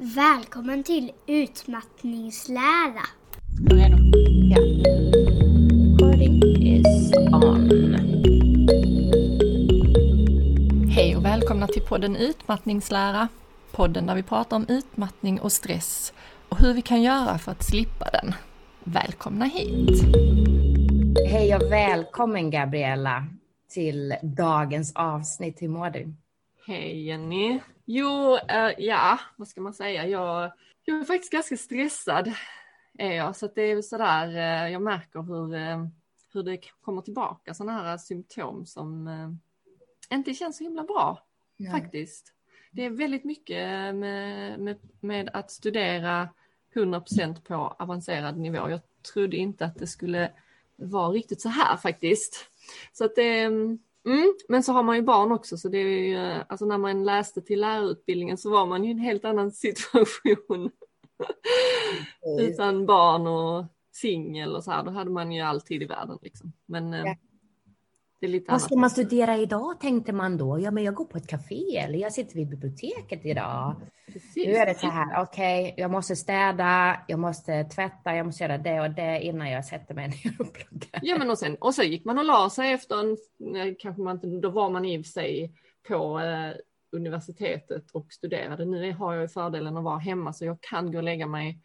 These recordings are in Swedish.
Välkommen till utmattningslära. Ja. Hej och välkomna till podden Utmattningslära. Podden där vi pratar om utmattning och stress och hur vi kan göra för att slippa den. Välkomna hit! Hej och välkommen Gabriella till dagens avsnitt. Hur mår du? Hej Jenny! Jo, eh, ja, vad ska man säga? Jag, jag är faktiskt ganska stressad. Är jag, så det är sådär, eh, jag märker hur, eh, hur det kommer tillbaka sådana här symptom som eh, inte känns så himla bra Nej. faktiskt. Det är väldigt mycket med, med, med att studera 100% på avancerad nivå. Jag trodde inte att det skulle vara riktigt så här faktiskt. Så att det, mm, men så har man ju barn också så det är ju, alltså när man läste till lärarutbildningen så var man ju i en helt annan situation. Utan barn och singel och så här, då hade man ju alltid i världen liksom. Men eh, Ja. Vad ska man studera idag tänkte man då? Ja, men jag går på ett café eller jag sitter vid biblioteket idag. Precis. Nu är det så här, okej, jag måste städa, jag måste tvätta, jag måste göra det och det innan jag sätter mig ner och pluggar. Ja men och sen, och så gick man och la sig efter en, nej, kanske man inte, då var man i och för sig på eh, universitetet och studerade. Nu har jag ju fördelen att vara hemma så jag kan gå och lägga mig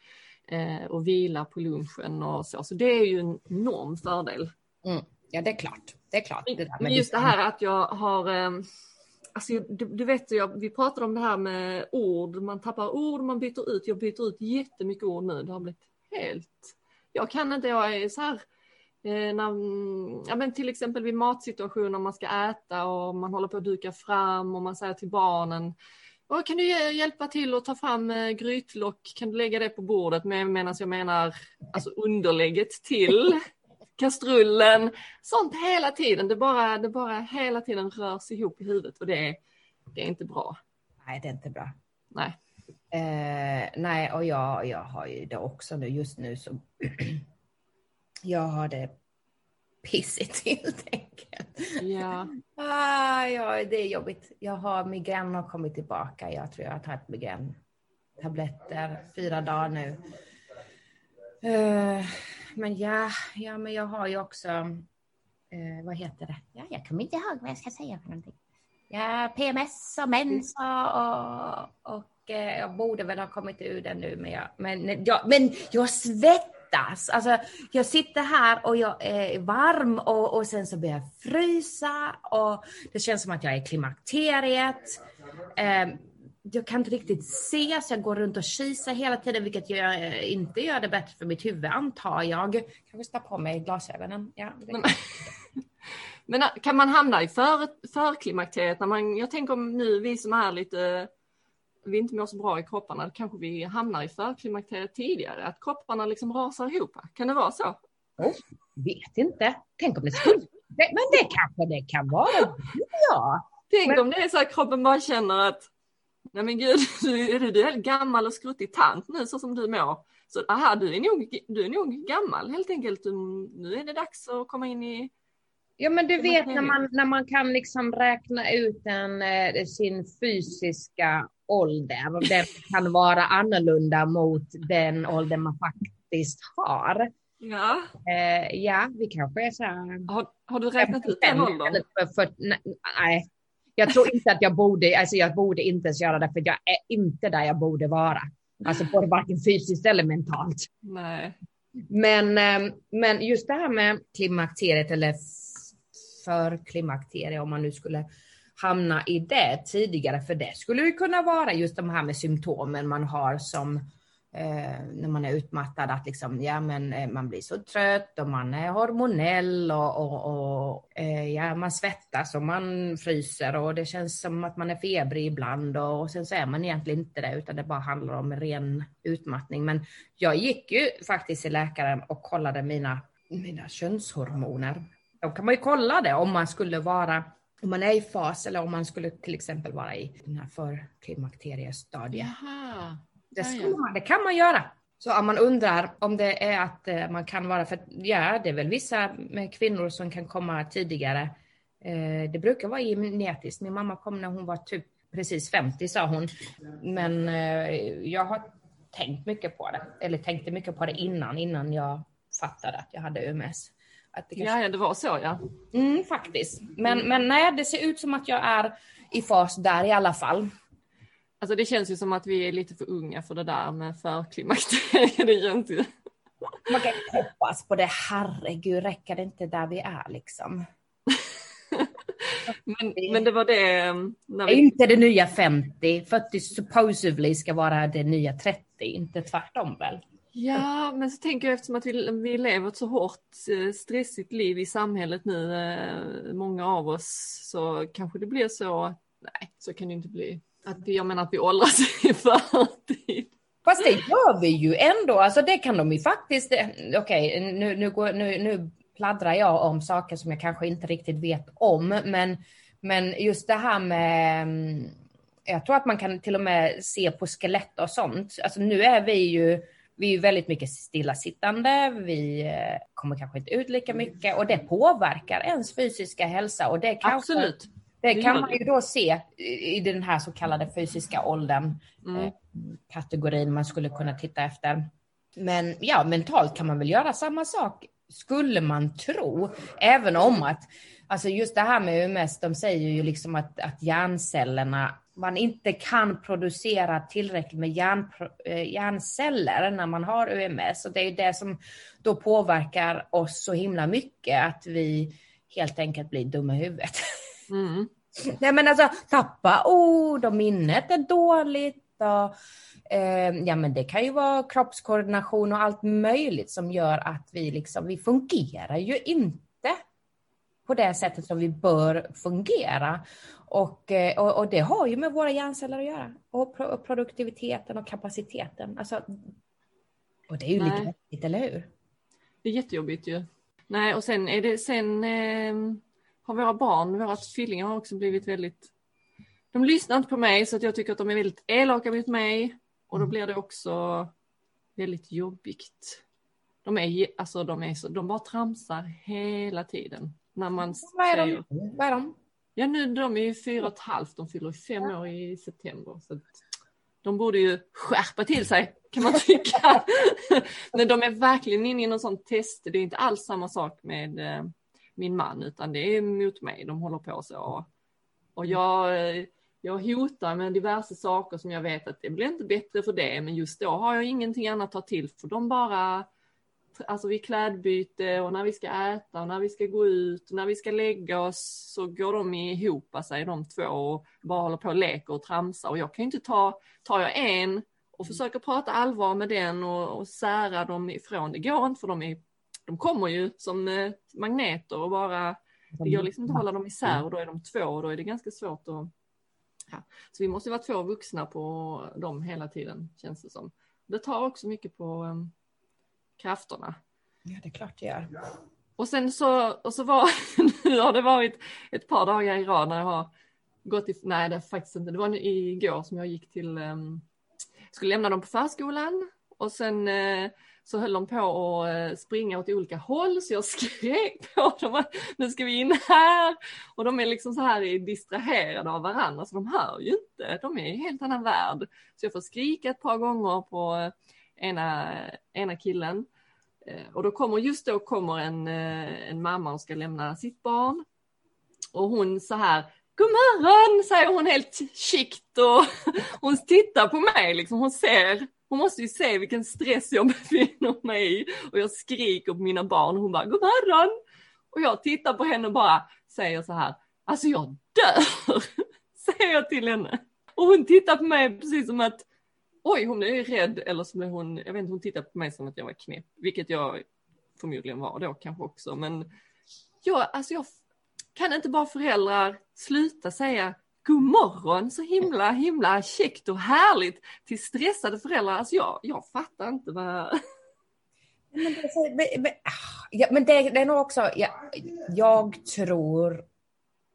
eh, och vila på lunchen och så. Så det är ju en enorm fördel. Mm. Ja, det är klart. Det är klart. Det där Men just det här att jag har, eh, alltså du, du vet jag, vi pratade om det här med ord, man tappar ord, man byter ut. Jag byter ut jättemycket ord nu, det har blivit helt, jag kan inte, jag är så här, eh, när, ja men till exempel vid matsituationer man ska äta och man håller på att duka fram och man säger till barnen kan du hj- hjälpa till att ta fram eh, grytlock? Kan du lägga det på bordet? Medan jag menar alltså underlägget till kastrullen. Sånt hela tiden. Det bara, det bara hela tiden rörs ihop i huvudet och det är, det är inte bra. Nej, det är inte bra. Nej. Eh, nej, och jag, jag har ju det också nu. Just nu så jag har det pissigt helt enkelt. Ja. Ah, ja, det är jobbigt. Jag har migrän har kommit tillbaka. Jag tror jag har tagit migräntabletter fyra dagar nu. Eh, men ja, ja, men jag har ju också, eh, vad heter det? Ja, jag kommer inte ihåg vad jag ska säga för någonting. Ja, PMS och mens och, och, och eh, jag borde väl ha kommit ur den nu, men jag, men, jag, men jag svettas. Alltså, jag sitter här och jag är varm och, och sen så börjar jag frysa och det känns som att jag är i klimakteriet. Eh, jag kan inte riktigt se så jag går runt och kisar hela tiden vilket jag eh, inte gör det bättre för mitt huvud antar jag. Kanske ska på mig glasögonen. Ja, det Men, men äh, kan man hamna i för, förklimakteriet när man, jag tänker om nu vi som är lite, vi inte mår så bra i kropparna, kanske vi hamnar i förklimakteriet tidigare, att kropparna liksom rasar ihop. Kan det vara så? Oh, vet inte. Tänk om det skulle. Men det kanske det kan vara. Ja. Tänk Men- om det är så att kroppen bara känner att Nej men gud, du, är du, du är gammal och skruttig tant nu så som du mår. Så aha, du är nog, du är nog gammal helt enkelt. Du, nu är det dags att komma in i... Ja, men du vet när man, när man kan liksom räkna ut en, eh, sin fysiska ålder. Den kan vara annorlunda mot den ålder man faktiskt har. Ja, Eh, ja, vi kanske är så här. har, har du räknat ut den 55 åldern? för- för- nej, jag tror inte att jag borde, alltså jag borde inte ens göra det för jag är inte där jag borde vara. Alltså både varken fysiskt eller mentalt. Nej. Men, eh, men just det här med klimakteriet eller för klimakteriet om man nu skulle hamna i det tidigare, för det skulle ju kunna vara just de här med symptomen man har som eh, när man är utmattad, att liksom, ja, men, eh, man blir så trött och man är hormonell och, och, och eh, ja, man svettas och man fryser och det känns som att man är febrig ibland och, och sen så är man egentligen inte det utan det bara handlar om ren utmattning. Men jag gick ju faktiskt till läkaren och kollade mina, mina könshormoner. Då kan man ju kolla det om man skulle vara om man är i fas eller om man skulle till exempel vara i den här förklimakteriestadiet. Jaha. Det, ja. man, det kan man göra. Så om man undrar om det är att eh, man kan vara, för ja det är väl vissa med kvinnor som kan komma tidigare. Eh, det brukar vara genetiskt. Min mamma kom när hon var typ precis 50 sa hon. Men eh, jag har tänkt mycket på det, eller tänkte mycket på det innan, innan jag fattade att jag hade UMS. Att det kanske... Ja, det var så ja. Mm, faktiskt. Men, men nej, det ser ut som att jag är i fas där i alla fall. Alltså det känns ju som att vi är lite för unga för det där med förklimakteriet. det ju. Man kan hoppas på det, herregud, räcker det inte där vi är liksom? men, men det var det... Um, när vi... Inte det nya 50, 40 supposedly ska vara det nya 30, inte tvärtom väl? Ja, men så tänker jag eftersom att vi, vi lever ett så hårt eh, stressigt liv i samhället nu, eh, många av oss, så kanske det blir så, nej, så kan det inte bli. Att vi, jag menar att vi åldras i förtid. Fast det gör vi ju ändå, alltså det kan de ju faktiskt, okej okay, nu, nu, nu, nu pladdrar jag om saker som jag kanske inte riktigt vet om, men, men just det här med mm, jag tror att man kan till och med se på skelett och sånt. Alltså nu är vi ju vi är väldigt mycket stillasittande, vi eh, kommer kanske inte ut lika mycket och det påverkar ens fysiska hälsa. Och det kanske, Absolut. Det kan man ju då se i den här så kallade fysiska åldern, mm. Eh, kategorin man skulle kunna titta efter. Men ja, mentalt kan man väl göra samma sak, skulle man tro. Även om att, alltså just det här med UMS, de säger ju liksom att, att hjärncellerna man inte kan producera tillräckligt med hjärn, eh, hjärnceller när man har UMS. Och det är det som då påverkar oss så himla mycket, att vi helt enkelt blir dumma i huvudet. Mm. Nej men alltså tappa ord och minnet är dåligt. Och, eh, ja men det kan ju vara kroppskoordination och allt möjligt som gör att vi liksom, vi fungerar ju inte på det sättet som vi bör fungera. Och, eh, och, och, det har ju med våra hjärnceller att göra. Och, pro, och produktiviteten och kapaciteten. Alltså, och det är ju Nej. lite läskigt, eller hur? Det är jättejobbigt ju. Nej, och sen är det, sen eh, har våra barn, våra tvillingar har också blivit väldigt, de lyssnar inte på mig så att jag tycker att de är väldigt elaka mot mig. Och då mm. blir det också väldigt jobbigt. De är, alltså de är så, de bara tramsar hela tiden. När man Vad är de? Vad är de? Ja nu de är ju fyra och ett halvt, de fyller fem år i september. Så de borde ju skärpa till sig kan man tycka. Men de är verkligen inne i någon sån test, det är inte alls samma sak med eh, min man utan det är mot mig de håller på så. Och jag, jag hotar med diverse saker som jag vet att det blir inte bättre för det men just då har jag ingenting annat att ta till för de bara alltså vid klädbyte och när vi ska äta och när vi ska gå ut och när vi ska lägga oss så går de ihop sig de två och bara håller på och leker och tramsar och jag kan ju inte ta, tar jag en och försöker prata allvar med den och, och sära dem ifrån, det går inte för de, är, de kommer ju som eh, magneter och bara, det går liksom inte att hålla dem isär och då är de två och då är det ganska svårt att Ja. Så vi måste vara två vuxna på dem hela tiden känns det som. Det tar också mycket på um, krafterna. Ja, det är klart det gör. Och sen så, och så var, nu har det varit ett par dagar i rad när jag har gått i, nej det är faktiskt inte, det var igår som jag gick till, um, skulle lämna dem på förskolan och sen uh, så höll de på att eh, springa åt olika håll så jag skrek på dem att nu ska vi in här och de är liksom så här distraherade av varandra så de hör ju inte, de är i en helt annan värld. Så jag får skrika ett par gånger på eh, ena, ena killen. Eh, och då kommer, just då kommer en, en mamma och ska lämna sitt barn. Och hon så här, God morgon, säger hon helt chikt och hon tittar på mig liksom. Hon ser, hon måste ju se vilken stress jag befinner mig i. Och jag skriker på mina barn och hon bara, God morgon. Och jag tittar på henne och bara säger så här, alltså jag dör, säger jag till henne. Och hon tittar på mig precis som att oj, hon är rädd, eller så blev hon, jag vet inte, hon tittar på mig som att jag var knäpp, vilket jag förmodligen var då kanske också, men jag, alltså jag kan inte bara föräldrar sluta säga god morgon så himla himla käckt och härligt till stressade föräldrar. Alltså jag, jag fattar inte vad... Men det, men, ah, ja, men det, det är nog också, ja, jag tror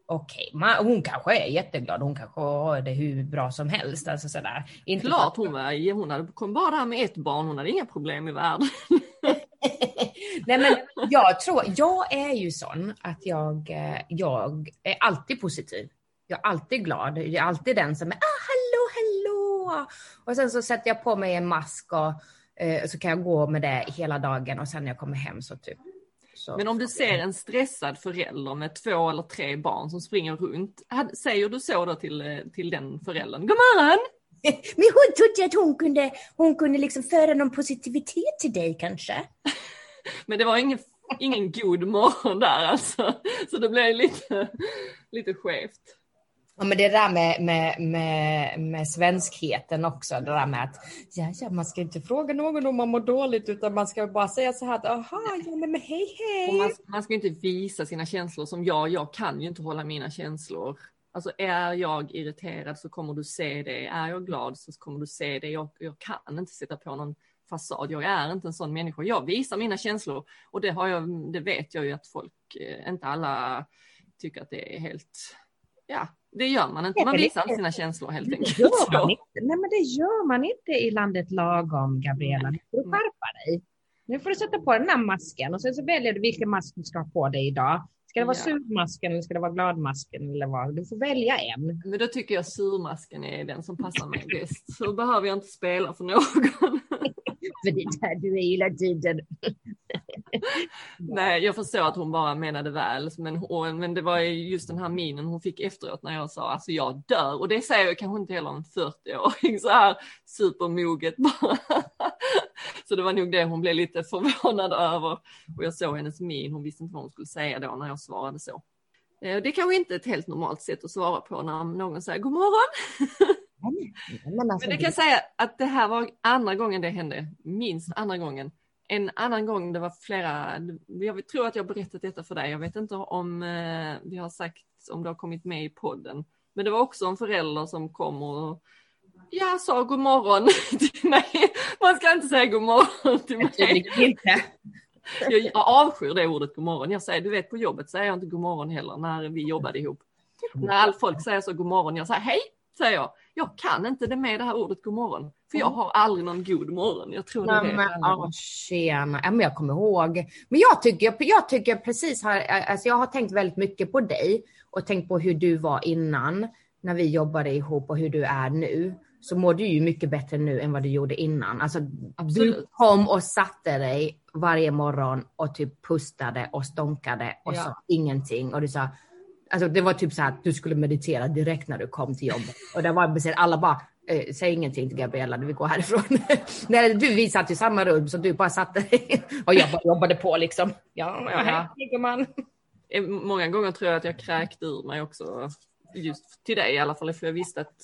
okej, okay, hon kanske är jätteglad, hon kanske har det hur bra som helst. Alltså sådär. Inte Klart hon var, hon hade, kom bara där med ett barn, hon hade inga problem i världen. Nej men jag tror, jag är ju sån att jag, eh, jag är alltid positiv. Jag är alltid glad. Jag är alltid den som är ah, hallå, hallå. Och sen så sätter jag på mig en mask och eh, så kan jag gå med det hela dagen och sen när jag kommer hem så typ. Så. Men om du ser en stressad förälder med två eller tre barn som springer runt, säger du så då till, eh, till den föräldern? Morgon! Men hon trodde att hon kunde, hon kunde liksom föra någon positivitet till dig kanske. Men det var ingen, ingen god morgon där alltså. Så det blev lite, lite skevt. Ja, men det där med, med, med, med svenskheten också, det där med att ja, ja, man ska inte fråga någon om man mår dåligt utan man ska bara säga så här att aha, ja, men, hej hej. man, man ska inte visa sina känslor som jag, jag kan ju inte hålla mina känslor. Alltså är jag irriterad så kommer du se det, är jag glad så kommer du se det. Jag, jag kan inte sätta på någon fasad, jag är inte en sån människa. Jag visar mina känslor och det, har jag, det vet jag ju att folk, eh, inte alla tycker att det är helt, ja, det gör man inte. Man visar inte sina känslor helt enkelt. gör man inte. Nej, men det gör man inte i landet lagom, Gabriella. Nu får du skärpa dig. Nu får du sätta på den här masken och sen så väljer du vilken mask du ska ha på dig idag. Ska det vara Ja. surmasken eller ska det vara gladmasken eller vad? Du får välja en. Men då tycker jag surmasken är den som passar mig bäst. Så behöver jag inte spela för någon. För det är där du är hela tiden. Nej, jag förstår att hon bara menade väl, men, hon, men det var ju just den här minen hon fick efteråt när jag sa alltså jag dör och det säger jag kanske inte heller en 40-åring så här supermoget bara. Så det var nog det hon blev lite förvånad över och jag såg hennes min, hon visste inte vad hon skulle säga då när jag svarade så. Eh, det är kanske inte ett helt normalt sätt att svara på när någon säger god morgon. Men, alltså, Men det kan jag säga att det här var andra gången det hände, minst andra gången. En annan gång, det var flera, jag tror att jag har berättat detta för dig, jag vet inte om eh, vi har sagt om det har kommit med i podden. Men det var också en förälder som kom och ja, sa god morgon till mig. Man ska inte säga god morgon till mig. Jag, jag avskyr det ordet god morgon. Jag säger, du vet på jobbet säger jag inte god morgon heller när vi jobbade ihop. När all folk säger så god morgon, jag säger hej, säger jag. Jag kan inte det med det här ordet god morgon. För jag har aldrig någon god morgon. Jag tror det är Nej, det. men, om. åh, tjena. Ja, men jag kommer ihåg. Men jag tycker, jag tycker precis här, alltså jag har tänkt väldigt mycket på dig och tänkt på hur du var innan när vi jobbade ihop och hur du är nu. Så mår du ju mycket bättre nu än vad du gjorde innan. Alltså, du kom och satte dig varje morgon och typ pustade och stånkade och Ja. sa ingenting. Och du sa, alltså det var typ så här att du skulle meditera direkt när du kom till jobbet. Och det var precis, alla bara, eh, säg ingenting till Gabriella, du vill gå härifrån. Nej, du, vi satt i samma rum så du bara satte dig och jag bara jobbade på liksom. Ja, ja, gumman. Eh, Många gånger tror jag att jag kräkte ur mig också. Just till dig i alla fall, för jag visste att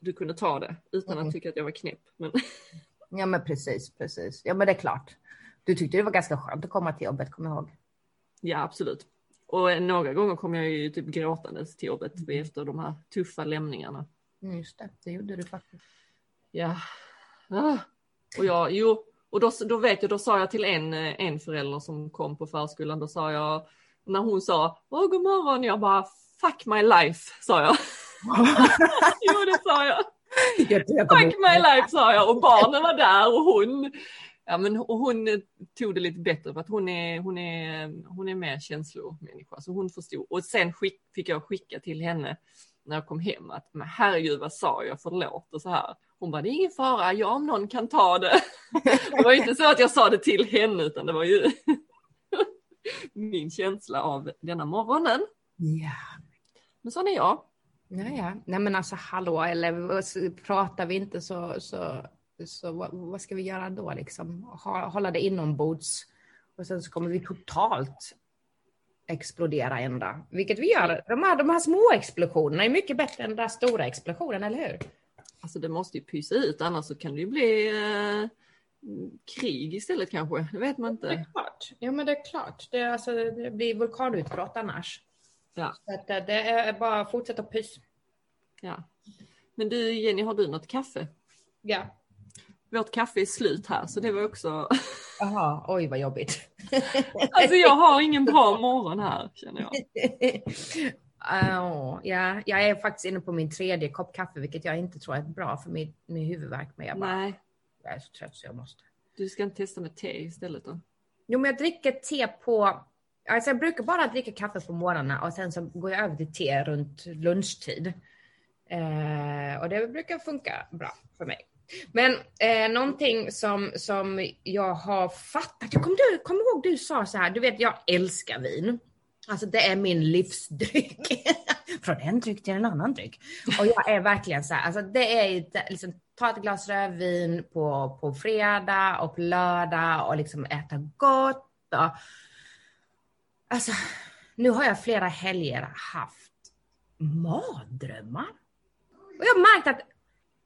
du kunde ta det utan Mm. att tycka att jag var knäpp. Men, Ja men precis, precis. Ja men det är klart. Du tyckte det var ganska skönt att komma till jobbet, kommer jag ihåg. ja, absolut. Och några gånger kom jag ju typ gråtandes till jobbet efter de här tuffa lämningarna. Mm, Just det, det gjorde du faktiskt. Ja. Ah. Och jag, jo, och då, då vet jag, då sa jag till en, en förälder som kom på förskolan, då sa jag, när hon sa, åh god morgon, jag bara, fuck my life, sa jag. jo, det sa jag. Fuck my life, sa jag. Och barnen var där och hon, ja men och hon eh, tog det lite bättre för att hon är, hon är, hon är mer känslomänniska, så hon förstod. Och sen skick, fick jag skicka till henne när jag kom hem att, men herregud vad sa jag, förlåt och så här. Hon bara, det är ingen fara, jag om någon kan ta det. Det var inte så att jag sa det till henne utan det var ju min känsla av denna morgonen. Ja. Men sån är jag. Ja, ja. Nej men alltså hallå, eller pratar vi inte så, så, så vad, vad ska vi göra då liksom? Hålla det inombords och sen så kommer vi totalt explodera en dag. Vilket vi gör. De här, de här små explosionerna är mycket bättre än den där stora explosionen, eller hur? Alltså det måste ju pysa ut annars så kan det ju bli eh, krig istället kanske. Det vet man Det är inte. klart. Ja men det är klart. Det, är alltså, det blir vulkanutbrott annars. Ja. Så att eh, det är bara att fortsätta pys. Ja. Men du Jenny, har du något kaffe? Ja. Vårt kaffe är slut här så det var också... Jaha, oj vad jobbigt. Alltså jag har ingen bra morgon här känner jag. Oh, ja, jag är faktiskt inne på min tredje kopp kaffe, vilket jag inte tror är bra för min, min huvudvärk. Men jag, bara, Nej, jag är så trött så jag måste. du ska inte testa med te istället då? Jo, men jag dricker te på Alltså jag brukar bara dricka kaffe på morgnarna och sen så går jag över till te runt lunchtid. Eh, och det brukar funka bra för mig. Men eh, någonting som, som jag har fattat, jag kommer du, kom ihåg du sa så här, du vet jag älskar vin. Alltså det är min livsdryck. Från en dryck till en annan dryck. Och jag är verkligen så här, alltså det är liksom ta ett glas rödvin på, på fredag och på lördag och liksom äta gott. Och, alltså, nu har jag flera helger haft mardrömmar. Och jag har märkt att,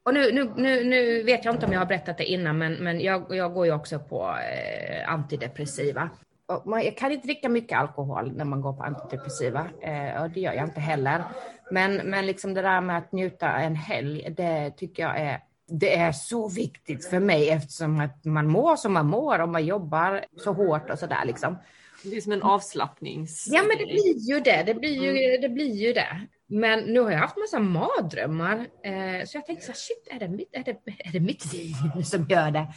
och nu, nu, nu, nu vet jag inte om jag har berättat det innan, men, men jag, jag går ju också på eh, antidepressiva. Och man, jag kan inte dricka mycket alkohol när man går på antidepressiva, eh, och det gör jag inte heller. Men, men liksom det där med att njuta en helg, det tycker jag är det är så viktigt för mig eftersom att man mår som man mår och man jobbar så hårt och sådär liksom. Det är som en avslappnings... Ja men det blir ju det, det blir ju, mm. det, blir ju det. Men nu har jag haft massa mardrömmar eh, så jag tänkte så här, shit är det, mitt, är, det, är det mitt vin som gör det?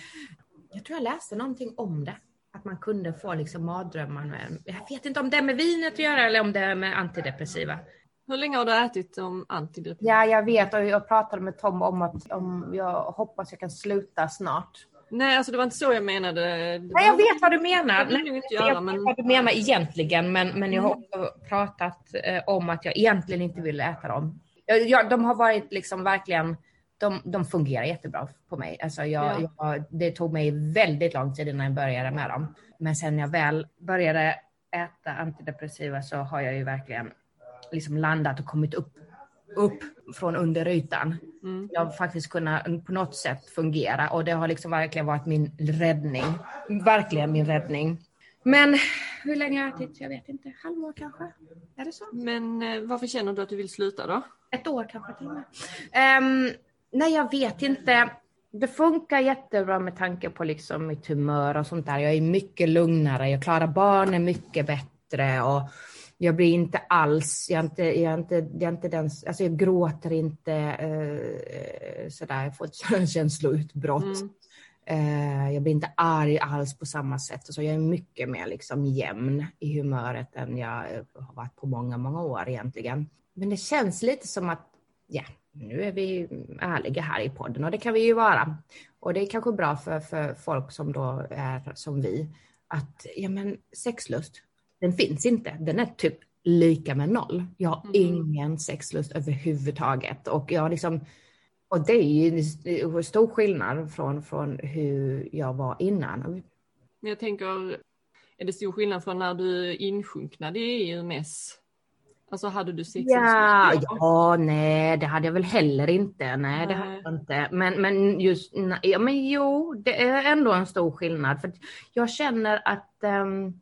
Jag tror jag läste någonting om det. Att man kunde få liksom mardrömmar. Med, jag vet inte om det är med vinet att göra eller om det är med antidepressiva. Hur länge har du ätit om antidepressiva? Ja, jag vet och jag pratade med Tom om att om jag hoppas jag kan sluta snart. Nej, alltså det var inte så jag menade. Nej, jag vet vad du menar. Nej, inte göra, jag vet vad du menar egentligen, men, men jag har mm. också pratat eh, om att jag egentligen inte vill äta dem. Jag, jag, de har varit liksom verkligen, de, de fungerar jättebra på mig. Alltså jag, ja. jag, det tog mig väldigt lång tid innan jag började med dem. Men sen jag väl började äta antidepressiva så har jag ju verkligen liksom landat och kommit upp, upp från under ytan. Mm. Jag har faktiskt kunnat på något sätt fungera och det har liksom verkligen varit min räddning. Verkligen min räddning. Men hur länge har jag ätit? Jag vet inte. Halvår kanske? Är det så? Men eh, varför känner du att du vill sluta då? Ett år kanske till och med. Um, nej, jag vet inte. Det funkar jättebra med tanke på liksom mitt humör och sånt där. Jag är mycket lugnare. Jag klarar barnen mycket bättre och jag blir inte alls, jag är inte, jag är inte, jag är inte den, alltså jag gråter inte eh, sådär, jag får ett känsloutbrott. Mm. Eh, jag blir inte arg alls på samma sätt. Så jag är mycket mer liksom jämn i humöret än jag har varit på många, många år egentligen. Men det känns lite som att, ja, nu är vi ärliga här i podden och det kan vi ju vara. Och det är kanske bra för, för folk som då är som vi, att ja men sexlust, den finns inte. Den är typ lika med noll. Jag har mm. ingen sexlust överhuvudtaget och jag liksom och det är ju stor skillnad från, från hur jag var innan. Jag tänker, är det stor skillnad från när du insjunknade i EUMS? Alltså hade du sex? Ja, ja, nej, det hade jag väl heller inte. Nej, nej. det hade jag inte. Men, men just, ja, men jo, det är ändå en stor skillnad. För jag känner att um,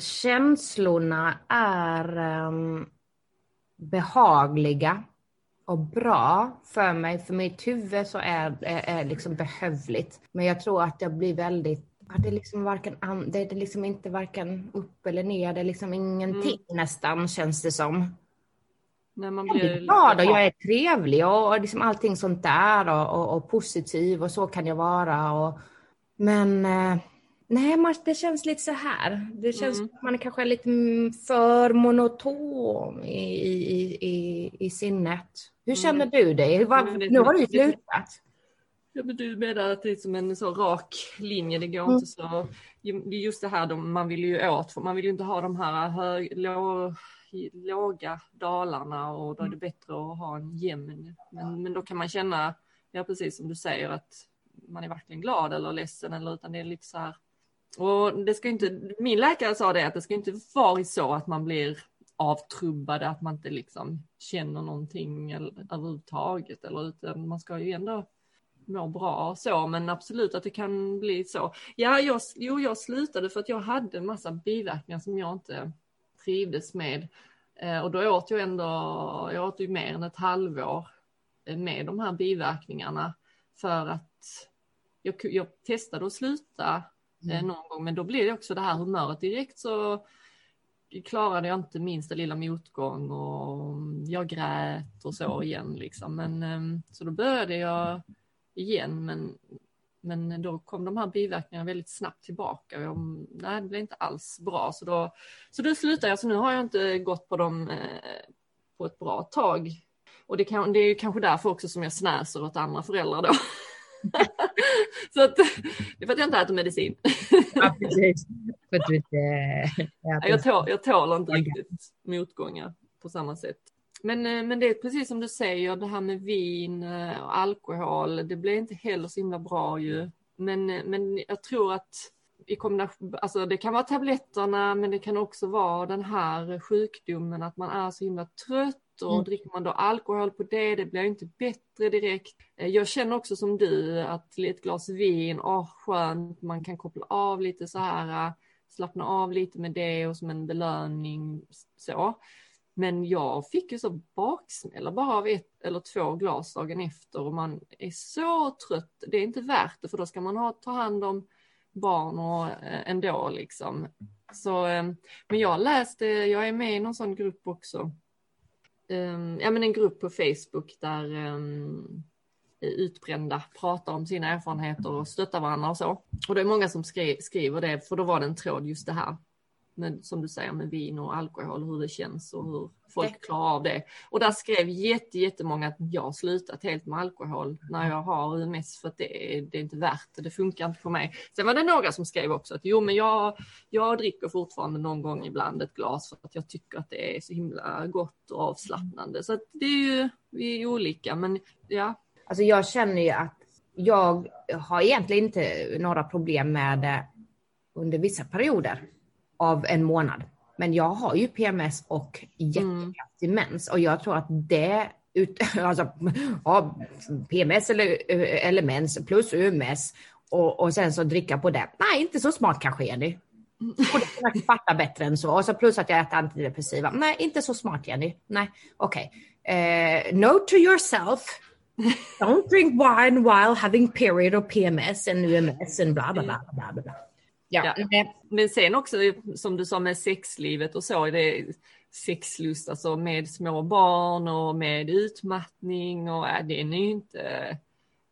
känslorna är um, behagliga och bra för mig. För mitt huvud så är det är liksom behövligt. Men jag tror att jag blir väldigt det är liksom varken, det är liksom inte varken upp eller ner, det är liksom ingenting mm. nästan känns det som. När man blir jag är glad och jag är trevlig och liksom allting sånt där och, och, och positiv och så kan jag vara. Och, men eh, Nej, man, det känns lite så här. Det känns mm. att man kanske är lite för monoton i, i, i, i sinnet. Hur mm. känner du dig? Var, nu har du slutat. Ja, men du menar att det är som en så rak linje, det går mm. inte så. Det är just det här de, man vill ju åt, för man vill ju inte ha de här hög, lå, låga dalarna och då är det bättre att ha en jämn. Men, men då kan man känna, ja precis som du säger, att man är varken glad eller ledsen eller utan det är lite så här och det ska inte, min läkare sa det att det ska inte vara så att man blir avtrubbad, att man inte liksom känner någonting överhuvudtaget. Eller, utan man ska ju ändå må bra och så, men absolut att det kan bli så. Ja, jag, jo, jag slutade för att jag hade en massa biverkningar som jag inte trivdes med. Eh, och då åt jag ändå, jag åt ju mer än ett halvår eh, med de här biverkningarna för att jag, jag testade att sluta mm. någon gång. Men då blir det också det här humöret direkt så klarade jag inte minsta lilla motgång och jag grät och så mm. igen liksom. Men ehm, så då började jag igen men men då kom de här biverkningarna väldigt snabbt tillbaka. Jag, nej, det blev inte alls bra. Så då, så då slutade jag. Så nu har jag inte gått på dem eh, på ett bra tag. Och det, kan, det är kanske därför också som jag snäser åt andra föräldrar då. så att, det är för att jag inte äter medicin. ja, precis. För att du inte jag, tål, jag tål inte riktigt motgångar på samma sätt. Men, eh, men det är precis som du säger, det här med vin eh, och alkohol, det blir inte heller så himla bra ju. Men, eh, men jag tror att i kombination, alltså det kan vara tabletterna men det kan också vara den här sjukdomen att man är så himla trött och mm. dricker man då alkohol på det, det blir inte bättre direkt. Jag känner också som du att ett glas vin, åh skönt, man kan koppla av lite så här, slappna av lite med det och som en belöning så. Men jag fick ju så baksmälla bara av ett eller två glas dagen efter och man är så trött. Det är inte värt det för då ska man ha, ta hand om barn och eh, ändå liksom. Så, eh, men jag läste, jag är med i någon sån grupp också. Um, ja men en grupp på Facebook där um, utbrända pratar om sina erfarenheter och stöttar varandra och så. Och det är många som skri skriver det, för då var det en tråd just det här med, som du säger med vin och alkohol, hur det känns och hur folk klarar av det. Och där skrev jätte, jättemånga att jag har slutat helt med alkohol när jag har UMS för att det är, det är inte värt det, det funkar inte på mig. Sen var det några som skrev också att jo men jag, jag dricker fortfarande någon gång ibland ett glas för att jag tycker att det är så himla gott och avslappnande. Så det är ju, vi är olika men ja. Alltså jag känner ju att jag har egentligen inte några problem med det under vissa perioder av en månad. Men jag har ju PMS och jättekraftig mm. mens och jag tror att det ut, alltså, ja, PMS eller, eller mens plus UMS och, och sen så dricka på det. Nej, inte så smart kanske Jenny. Borde kunna fatta bättre än så. Och så plus att jag äter antidepressiva. Nej, inte så smart Jenny. Nej, okej. Okay. Uh, note to yourself. Don't drink wine while having period or PMS and UMS and bla bla bla bla bla. Ja. ja. Men sen också som du sa med sexlivet och så, det är sexlust alltså med små barn och med utmattning och äh, det är ju inte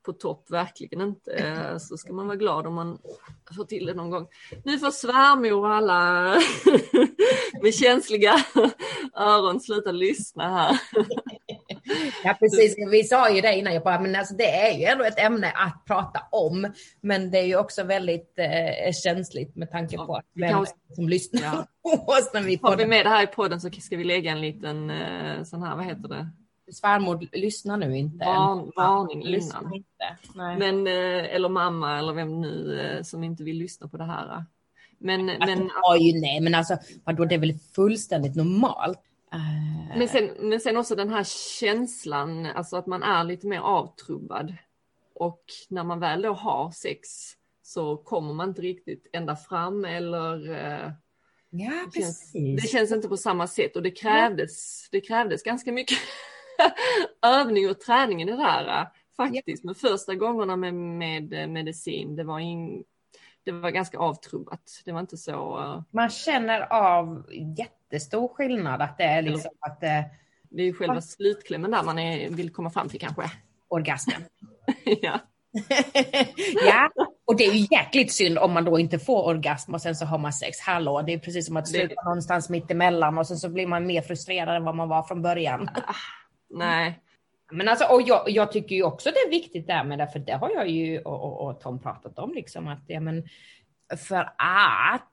på topp, verkligen inte. Så ska man vara glad om man får till det någon gång. Nu får svärmor och alla med känsliga öron sluta lyssna här. Ja precis, vi sa ju det innan, jag bara, men alltså, det är ju ändå ett ämne att prata om. Men det är ju också väldigt eh, känsligt med tanke på att vem kan... som lyssnar på oss när vi Har vi med det här i podden så ska vi lägga en liten eh, sån här, vad heter det? Svärmor lyssnar nu inte. Varn, varning innan. Inte. Men, eh, eller mamma eller vem nu eh, som inte vill lyssna på det här. Men, alltså, men, ju, nej, men alltså, vadå, det är väl fullständigt normalt men sen, men sen också den här känslan, alltså att man är lite mer avtrubbad. Och när man väl då har sex så kommer man inte riktigt ända fram eller eh, Ja, det känns, det känns inte på samma sätt och det krävdes, det krävdes ganska mycket övning och träning i det där eh, faktiskt. Men första gångerna med, med medicin, det var, in, det var ganska avtrubbat. Det var inte så. Man känner av jätte jättestor skillnad. Att det är liksom att... Eh, det är ju själva slutklämmen där man är, vill komma fram till kanske. Orgasmen. ja. ja, och det är ju jäkligt synd om man då inte får orgasm och sen så har man sex. Hallå, det är precis som att sluta det... någonstans mitt emellan och sen så blir man mer frustrerad än vad man var från början. Nej. Men alltså, och jag, jag, tycker ju också det är viktigt där med det, för det har jag ju och, och, och Tom pratat om liksom att ja, men för att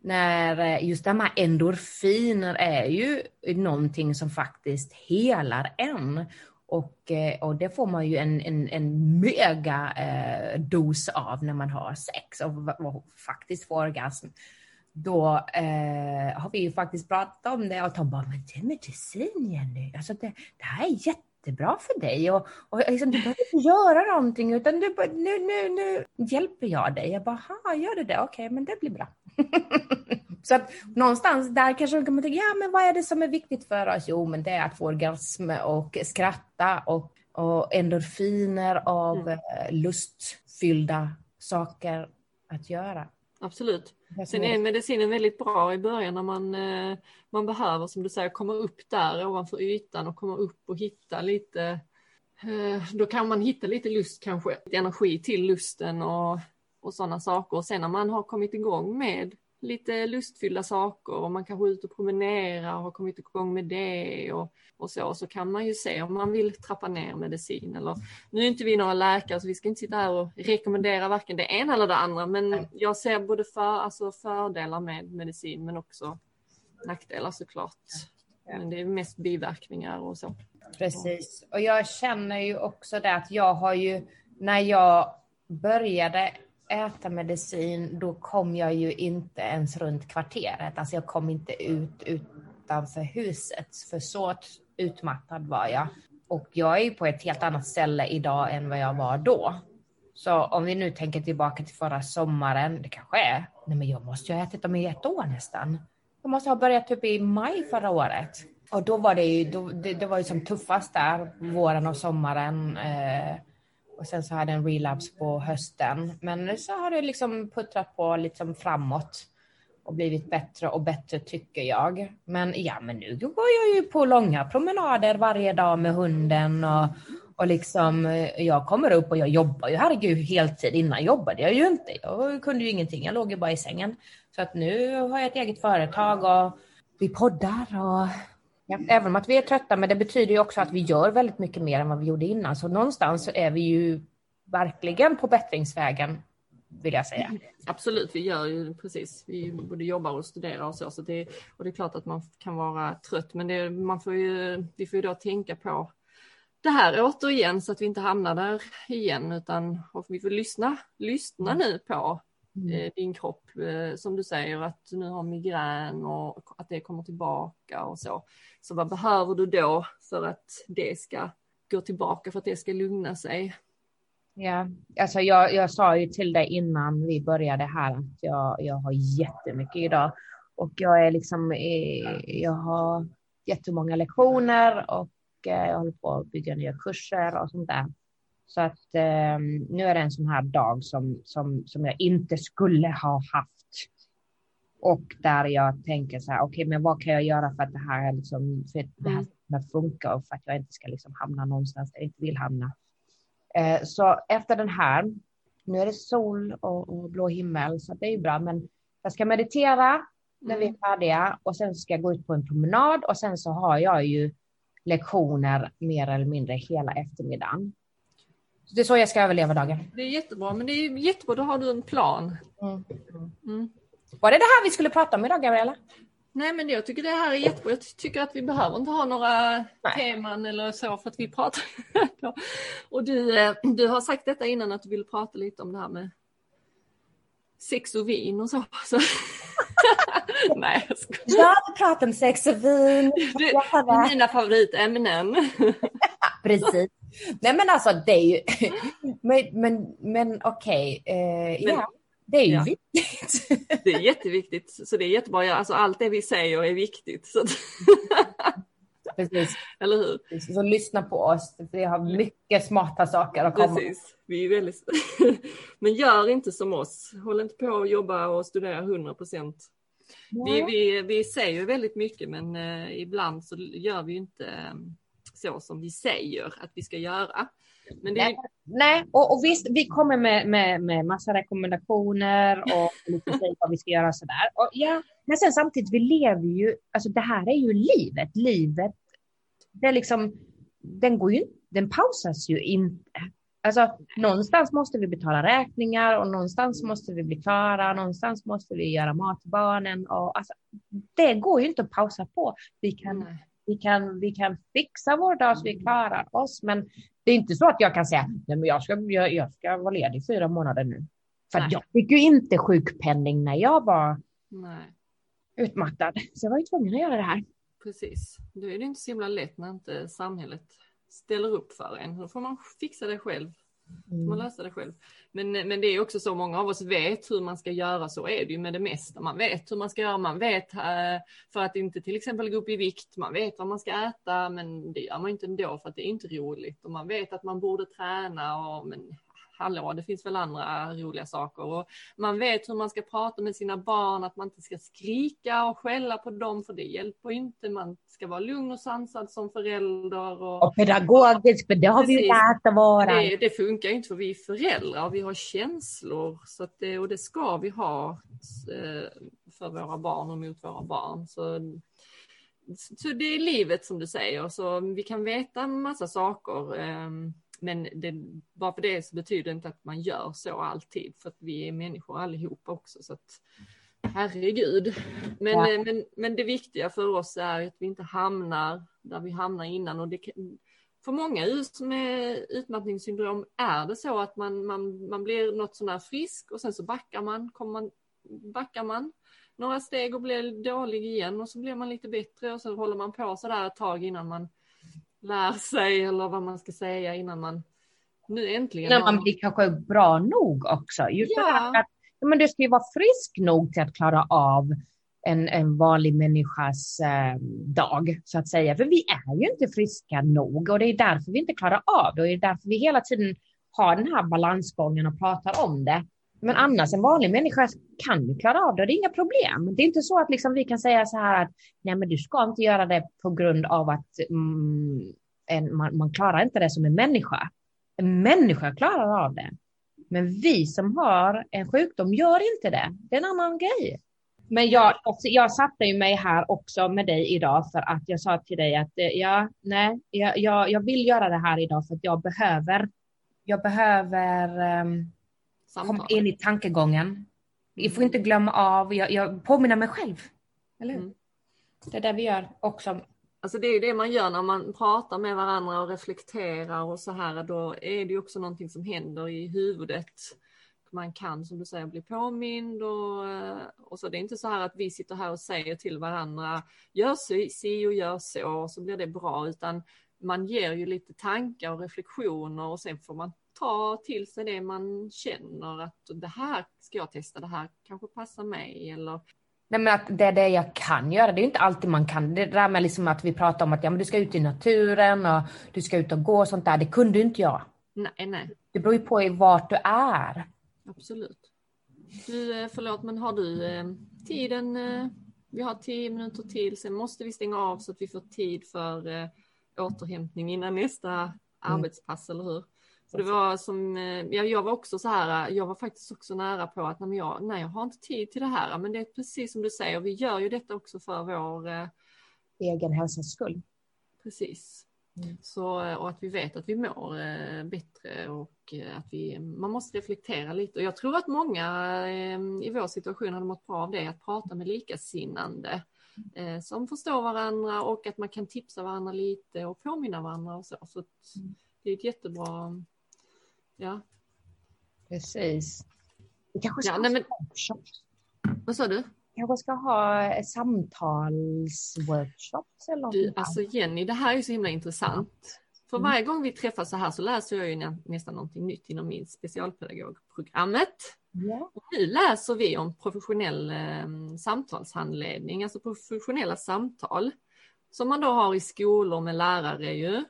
när eh, just det här med endorfiner är ju någonting som faktiskt helar en. Och, eh, och det får man ju en, en, en mega eh, dos av när man har sex och, och faktiskt får orgasm. Då eh, har vi ju faktiskt pratat om det och Tom bara, men det är medicin Jenny. Alltså det, det här är jättebra för dig och, och liksom, du behöver inte göra någonting utan du, nu, nu, nu hjälper jag dig. Jag bara, gör det? Okej, okay, men det blir bra. Så att någonstans där kanske kan man tänka, ja men vad är det som är viktigt för oss? Jo, men det är att få orgasm och skratta och, och endorfiner av mm. Eh, lustfyllda saker att göra. Absolut. Sen är medicinen väldigt bra i början när man, eh, man behöver, som du säger, komma upp där ovanför ytan och komma upp och hitta lite Eh, då kan man hitta lite lust kanske, energi till lusten och, och sådana saker. Och sen när man har kommit igång med lite lustfyllda saker och man kanske är ute och promenerar och har kommit igång med det och, och så, så kan man ju se om man vill trappa ner medicin eller nu är inte vi några läkare så vi ska inte sitta här och rekommendera varken det ena eller det andra men jag ser både för, alltså fördelar med medicin men också nackdelar såklart. Men det är mest biverkningar och så. Precis, och jag känner ju också det att jag har ju, när jag började äta medicin, då kom jag ju inte ens runt kvarteret. Alltså jag kom inte ut utanför huset, för så utmattad var jag. Och jag är ju på ett helt annat ställe idag än vad jag var då. Så om vi nu tänker tillbaka till förra sommaren, det kanske är, nej men jag måste ju ha ätit dem i ett år nästan. Jag måste ha börjat typ i maj förra året. Och då var det ju, då, det, det var ju som tuffast där, våren och sommaren. Eh, och sen så hade jag en relapse på hösten. Men så har det liksom puttrat på liksom framåt och blivit bättre och bättre tycker jag. Men ja, men nu går jag ju på långa promenader varje dag med hunden och, och liksom jag kommer upp och jag jobbar ju herregud heltid. Innan jobbade jag ju inte. Jag kunde ju ingenting. Jag låg ju bara i sängen. Så att nu har jag ett eget företag och vi poddar och Ja, även om att vi är trötta, men det betyder ju också att vi gör väldigt mycket mer än vad vi gjorde innan. Så någonstans så är vi ju verkligen på bättringsvägen, vill jag säga. Absolut, vi gör ju precis. Vi både jobbar och studerar och så. så det, och det är klart att man kan vara trött, men det, man får ju, vi får ju då tänka på det här återigen så att vi inte hamnar där igen, utan vi får lyssna, lyssna nu på mm. Eh, din kropp, eh, som du säger att du nu har migrän och att det kommer tillbaka och så. Så vad behöver du då för att det ska gå tillbaka, för att det ska lugna sig? Ja, alltså jag, jag sa ju till dig innan vi började här att jag, jag har jättemycket idag och jag är liksom, jag har jättemånga lektioner och eh, jag håller på att bygga nya kurser och sånt där. Så att eh, nu är det en sån här dag som, som, som jag inte skulle ha haft. Och där jag tänker så här, okej, okay, men vad kan jag göra för att det här, liksom, för det här mm. ska funka och för att jag inte ska liksom hamna någonstans där jag inte vill hamna. Eh, så efter den här, nu är det sol och, och blå himmel, så det är ju bra, men jag ska meditera när vi är mm. färdiga och sen ska jag gå ut på en promenad och sen så har jag ju lektioner mer eller mindre hela eftermiddagen. Det är så jag ska överleva dagen. Det är jättebra, men det är jättebra, då har du en plan. Mm. Mm. Var det det här vi skulle prata om idag, Gabriella? Nej, men jag tycker det här är jättebra. Jag tycker att vi behöver inte ha några Nej. teman eller så för att vi pratar. och du, eh, du har sagt detta innan att du vill prata lite om det här med sex och vin och så. så. Nej, jag skojar. Jag vill prata om sex och vin. Du, mina favoritämnen. Precis. Nej men alltså det är ju, men, men, men okej, okay. eh, ja. Det är ju ja. viktigt. Det är jätteviktigt, så det är jättebra. Alltså, allt det vi säger är viktigt. Så Precis. Eller hur? Så lyssna på oss, vi har mycket smarta saker att komma Precis. Vi är väldigt... Men gör inte som oss. Håll inte på att jobba och studera 100 procent. Vi, vi, vi säger väldigt mycket, men eh, ibland så gör vi inte eh, så som vi säger att vi ska göra. Men det... nej, nej, och, och visst, vi kommer med, med, med massa rekommendationer och lite säger vad vi ska göra och sådär. Och ja, men sen samtidigt, vi lever ju, alltså det här är ju livet. Livet, det är liksom, den går ju den pausas ju inte. Alltså någonstans måste vi betala räkningar och någonstans måste vi bli klara, någonstans måste vi göra mat till barnen och alltså, det går ju inte att pausa på. Vi kan Nej vi kan, vi kan fixa vår dag så vi klarar oss. Men det är inte så att jag kan säga, nej men jag ska, jag, jag ska vara ledig fyra månader nu. För jag fick ju inte sjukpenning när jag var nej. utmattad. Så jag var ju tvungen att göra det här. Precis. Då är det inte så himla lätt när inte samhället ställer upp för en. Då får man fixa det själv. Mm. Man löser det själv. Men, men det är också så många av oss vet hur man ska göra, så är det ju med det mesta. Man vet hur man ska göra, man vet eh, för att inte till exempel gå upp i vikt, man vet vad man ska äta, men det gör man inte ändå för att det är inte roligt. Och man vet att man borde träna, och, men hallå, det finns väl andra roliga saker. Och man vet hur man ska prata med sina barn, att man inte ska skrika och skälla på dem, för det hjälper inte. Man ska vara lugn och sansad som förälder. Och, och pedagogisk, för det har Precis. vi lärt att vara. Det, det funkar inte för vi är föräldrar och vi har känslor, så det, och det ska vi ha eh, för våra barn och mot våra barn. Så så det är livet som du säger, så vi kan veta en massa saker. Men det, bara för det så betyder det inte att man gör så alltid, för att vi är människor allihopa också. Så att, herregud. Men, ja. Men, men det viktiga för oss är att vi inte hamnar där vi hamnar innan. Och det, för många med utmattningssyndrom är det så att man, man, man blir något sånär frisk och sen så backar man, kommer man, backar man några steg och blir dålig igen och så blir man lite bättre och så håller man på så där ett tag innan man lär sig eller vad man ska säga innan man nu äntligen. När man blir kanske bra nog också. Just ja. att men du ska ju vara frisk nog till att klara av en, en vanlig människas eh, dag, så att säga. För vi är ju inte friska nog och det är därför vi inte klarar av det och det är därför vi hela tiden har den här balansgången och pratar om det. Men annars, en vanlig människa kan ju klara av det, det är inga problem. Det är inte så att liksom vi kan säga så här att nej, men du ska inte göra det på grund av att mm, en, man, man klarar inte det som en människa. En människa klarar av det. Men vi som har en sjukdom gör inte det. Det är en annan grej. Men jag, jag satte ju mig här också med dig idag för att jag sa till dig att eh, ja, nej, jag, jag, jag vill göra det här idag för att jag behöver, jag behöver um, komma in i tankegången. Vi får inte glömma av, jag, jag påminner mig själv. Eller hur? Mm. Det är det vi gör också. Alltså det är det man gör när man pratar med varandra och reflekterar och så här, då är det också någonting som händer i huvudet. Man kan som du säger bli påmind och, eh, och så. Det är inte så här att vi sitter här och säger till varandra, gör si och gör så, och så blir det bra, utan man ger ju lite tankar och reflektioner och sen får man ta till sig det man känner att det här ska jag testa, det här kanske passar mig eller Nej men att det är det jag kan göra, det är inte alltid man kan. Det där med liksom att vi pratar om att ja, men du ska ut i naturen och du ska ut och gå och sånt där, det kunde inte jag. Nej, nej. Det beror ju på vart du är. Absolut. Du, eh, förlåt, men har du eh, tiden? Eh, vi har tio minuter till, sen måste vi stänga av så att vi får tid för återhämtning innan nästa mm. arbetspass, eller hur? Så det var som, eh, ja, jag var också så här, jag var faktiskt också nära på att nej, jag, nej, jag har inte tid till det här. Men det är precis som du säger, vi gör ju detta också för vår eh, egen hälsas skull. Precis. Mm. Så, eh, och att vi vet att vi mår eh, bättre och eh, att vi, man måste reflektera lite. Och jag tror att många eh, i vår situation hade mått bra av det, att prata med likasinnande som förstår varandra och att man kan tipsa varandra lite och påminna varandra och så. så mm. det är ett jättebra Ja. Precis. Vi kanske ska ja, nej, men... Vad sa du? kanske ska ha samtalsworkshops eller du, Alltså Jenny, det här är så himla intressant. För mm. varje gång vi träffas så här så läser jag ju nästan någonting nytt inom min specialpedagogprogrammet. Ja. Och nu läser vi om professionell eh, samtalshandledning, alltså professionella samtal som man då har i skolor med lärare ju.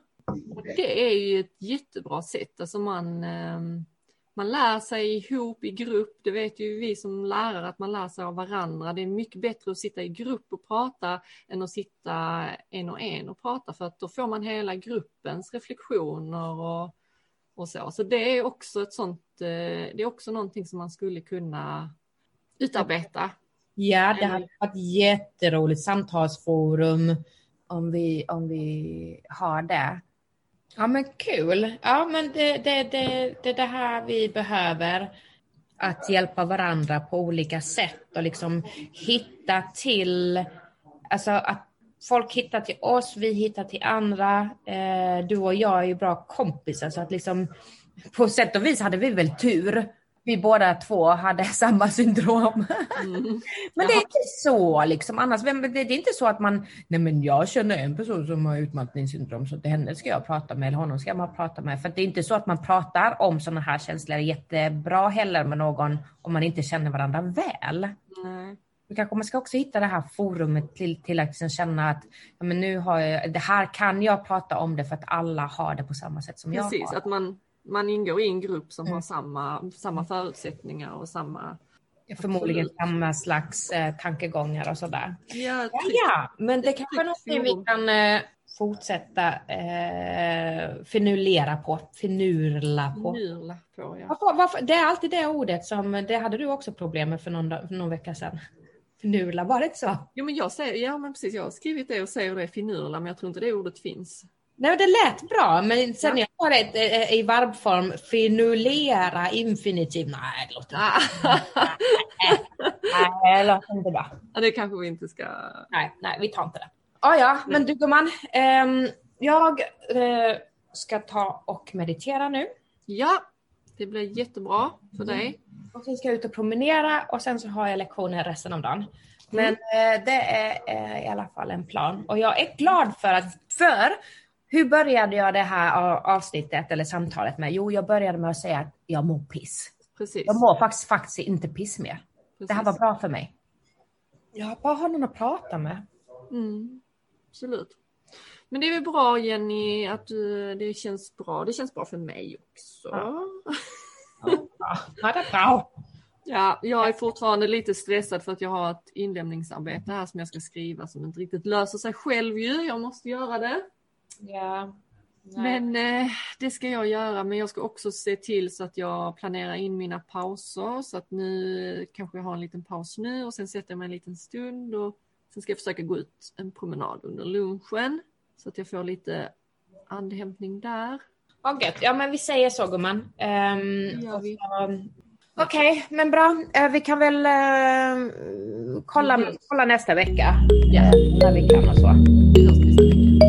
Det är ju ett jättebra sätt. Alltså man, ehm, man lär sig ihop i grupp. Det vet ju vi som lärare att man lär sig av varandra. Det är mycket bättre att sitta i grupp och prata än att sitta en och en och prata för att då får man hela gruppens reflektioner och, och så. Så det är också ett sånt, eh, det är också någonting som man skulle kunna utarbeta. Ja, det hade varit jätteroligt samtalsforum om vi, om vi har det. Ja men kul. Ja men det, det, det, det är det här vi behöver. Att hjälpa varandra på olika sätt och liksom hitta till, alltså att folk hittar till oss, vi hittar till andra. Eh, du och jag är ju bra kompisar så att liksom på sätt och vis hade vi väl tur vi båda två hade samma syndrom. Mm. men det är inte så liksom. Annars, det är inte så att man, nej men jag känner en person som har utmattningssyndrom så till henne ska jag prata med eller honom ska man prata med. För det är inte så att man pratar om sådana här känslor jättebra heller med någon om man inte känner varandra väl. Nej. Kanske man ska också hitta det här forumet till, till att liksom känna att ja, men nu har jag, det här kan jag prata om det för att alla har det på samma sätt som Precis, jag har. Precis, att man man ingår i en grupp som har samma, samma förutsättningar och samma Förmodligen Absolut. samma slags eh, tankegångar och sådär. Ja, Ja, ja, men det kanske är någonting vi kan eh, fortsätta eh, finulera på. Finurla på. Nyrla på ja. Varför, varför, det är alltid det ordet som, det hade du också problem med för någon, för någon vecka sedan. Finurla, var det inte så? Jo men jag säger, ja men precis, jag har skrivit det och säger det finurla men jag tror inte det ordet finns. Nej, det lät bra, men sen Ja. jag sa det eh, i verbform, finulera infinitiv, nej det låter inte, Ah. nej, det låter inte bra. Ja, det kanske vi inte ska... Nej, nej, vi tar inte det. Ah, ja, men du gumman, ehm, jag eh, ska ta och meditera nu. Ja, det blir jättebra för Mm. dig. Och sen ska jag ut och promenera och sen så har jag lektioner resten av dagen. Men eh, det är eh, i alla fall en plan. Och jag är glad för att, för hur började jag det här avsnittet eller samtalet med? Jo, jag började med att säga att jag mår piss. Precis. Jag mår faktiskt, faktiskt inte piss mer. Det här var Precis. bra för mig. Jag bara har någon att prata med. Mm, absolut. Men det är väl bra Jenny att du, det känns bra. Det känns bra för mig också. Ja. Ja, ja, det är bra. Ja, jag är fortfarande lite stressad för att jag har ett inlämningsarbete här som jag ska skriva som inte riktigt löser sig själv ju. Jag måste göra det. Ja. Nej. Men eh, det ska jag göra. Men jag ska också se till så att jag planerar in mina pauser. Så att nu kanske jag har en liten paus nu och sen sätter jag mig en liten stund. Och sen ska jag försöka gå ut en promenad under lunchen. Så att jag får lite andhämtning där. Vad gött. Ja, men vi säger så gumman. Um, vi. Okej, men bra. Eh, vi kan väl eh, kolla, kolla nästa vecka. Ja. eh, När vi kan och så. Vi hörs nästa vecka.